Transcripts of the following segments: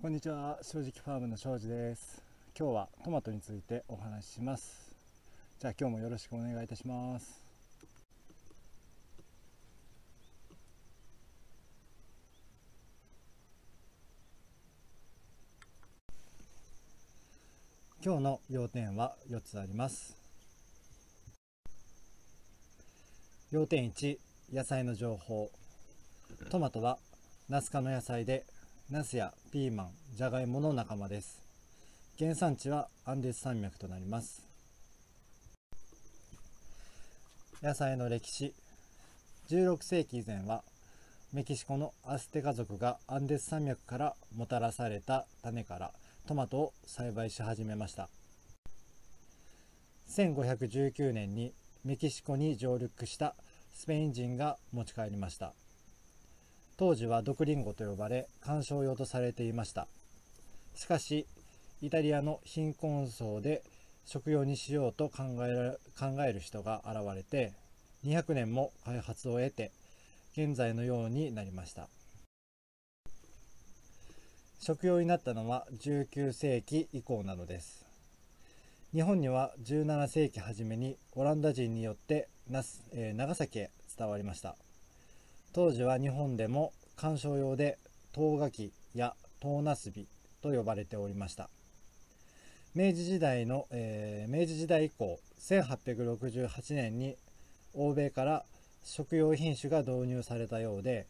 こんにちは。正直ファームの庄司です。今日はトマトについてお話しします。じゃあ今日もよろしくお願いいたします。今日の要点は4つあります。要点1野菜の情報。トマトはナス科の野菜でナスやピーマン、ジャガイモの仲間です。原産地はアンデス山脈となります。野菜の歴史16世紀以前はメキシコのアステカ族がアンデス山脈からもたらされた種からトマトを栽培し始めました1519年にメキシコに上陸したスペイン人が持ち帰りました当時は毒リンゴと呼ばれ観賞用とされていました。しかしイタリアの貧困層で食用にしようと考え考える人が現れて200年も開発を得て現在のようになりました。食用になったのは19世紀以降なのです。日本には17世紀初めにオランダ人によって、えー、長崎へ伝わりました。当時は日本でも観賞用で唐ガキや唐ナスビと呼ばれておりました。明治時代の、えー、明治時代以降1868年に欧米から食用品種が導入されたようで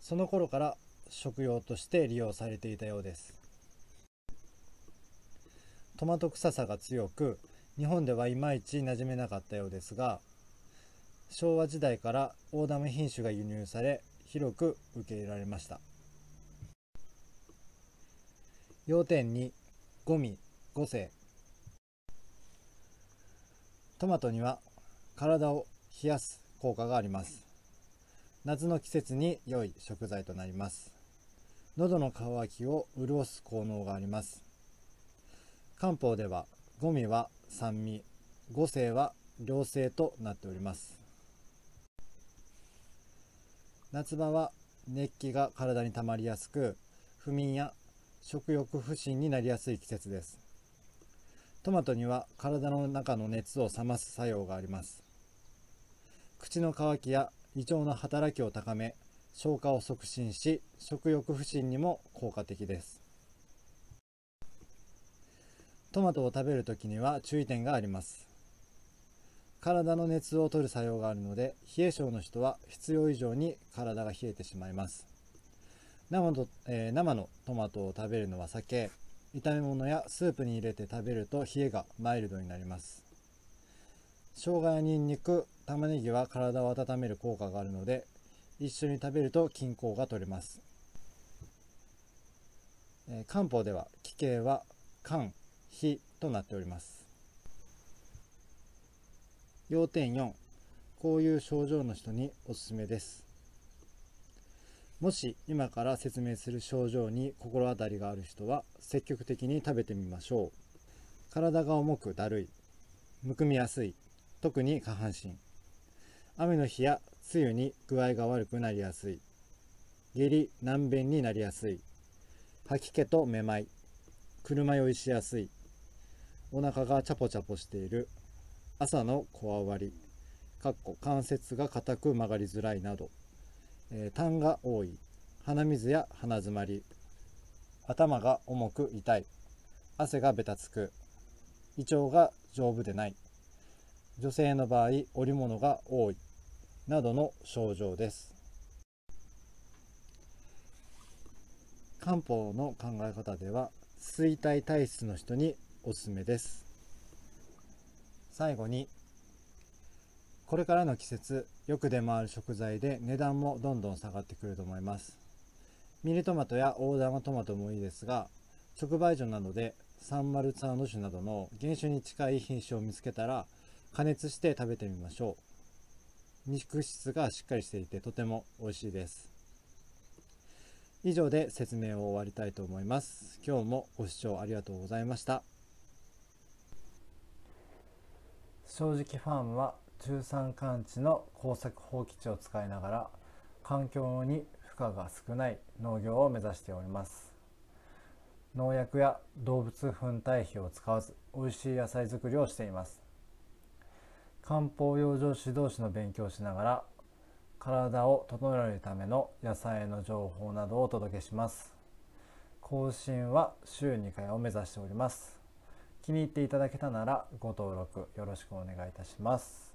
その頃から食用として利用されていたようです。トマト臭さが強く日本ではいまいち馴染めなかったようですが昭和時代から大ダメ品種が輸入され広く受け入れられました。要点2ゴミ5世トマトには体を冷やす効果があります。夏の季節に良い食材となります。喉の渇きを潤す効能があります。漢方ではゴミは酸味五世は良性となっております。夏場は熱気が体に溜まりやすく不眠や食欲不振になりやすい季節です。トマトには体の中の熱を冷ます作用があります。口の渇きや胃腸の働きを高め消化を促進し食欲不振にも効果的です。トマトを食べるときには注意点があります。体の熱を取る作用があるので冷え性の人は必要以上に体が冷えてしまいます。生の,、えー、生のトマトを食べるのは避け炒め物やスープに入れて食べると冷えがマイルドになります。生姜やニンニク玉ねぎは体を温める効果があるので一緒に食べると均衡が取れます、えー、漢方では気形は肝火となっております。要点4こういう症状の人におすすめです。もし今から説明する症状に心当たりがある人は積極的に食べてみましょう。体が重くだるいむくみやすい特に下半身。雨の日や梅雨に具合が悪くなりやすい。下痢難便になりやすい。吐き気とめまい車酔いしやすい。お腹がチャポチャポしている。朝のこわわりかっこ関節が硬く曲がりづらいなど、えー、痰が多い鼻水や鼻づまり頭が重く痛い汗がべたつく胃腸が丈夫でない女性の場合織物が多いなどの症状です。漢方の考え方では衰退体質の人におすすめです。最後にこれからの季節よく出回る食材で値段もどんどん下がってくると思います。ミニトマトや大玉トマトもいいですが直売所などでサンマルツァーノ種などの原種に近い品種を見つけたら加熱して食べてみましょう。肉質がしっかりしていてとても美味しいです。以上で説明を終わりたいと思います。今日もご視聴ありがとうございました。正直ファームは中山間地の耕作放棄地を使いながら環境に負荷が少ない農業を目指しております。農薬や動物粉堆肥を使わず美味しい野菜作りをしています。漢方養生指導士の勉強をしながら体を整えるための野菜の情報などをお届けします。更新は週2回を目指しております。気に入っていただけたならご登録よろしくお願いいたします。